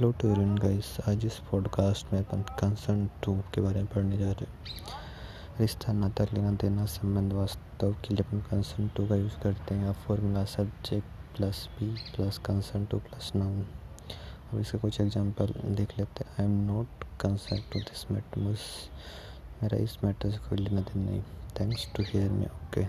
Hello to everyone guys, आज इस podcast में अपन कंसर्न टू के बारे में पढ़ने जा रहे हैं। रिश्ता नाता लेना देना संबंध वास्तव के लिए अपन कंसर्न टू का यूज़ करते हैं। Formula subject plus B plus concern to plus noun अब इसके कुछ एग्जांपल देख लेते हैं। I am not concern to this matter मेरा इस मैटर से कोई लेना देना नहीं। Thanks to hear me okay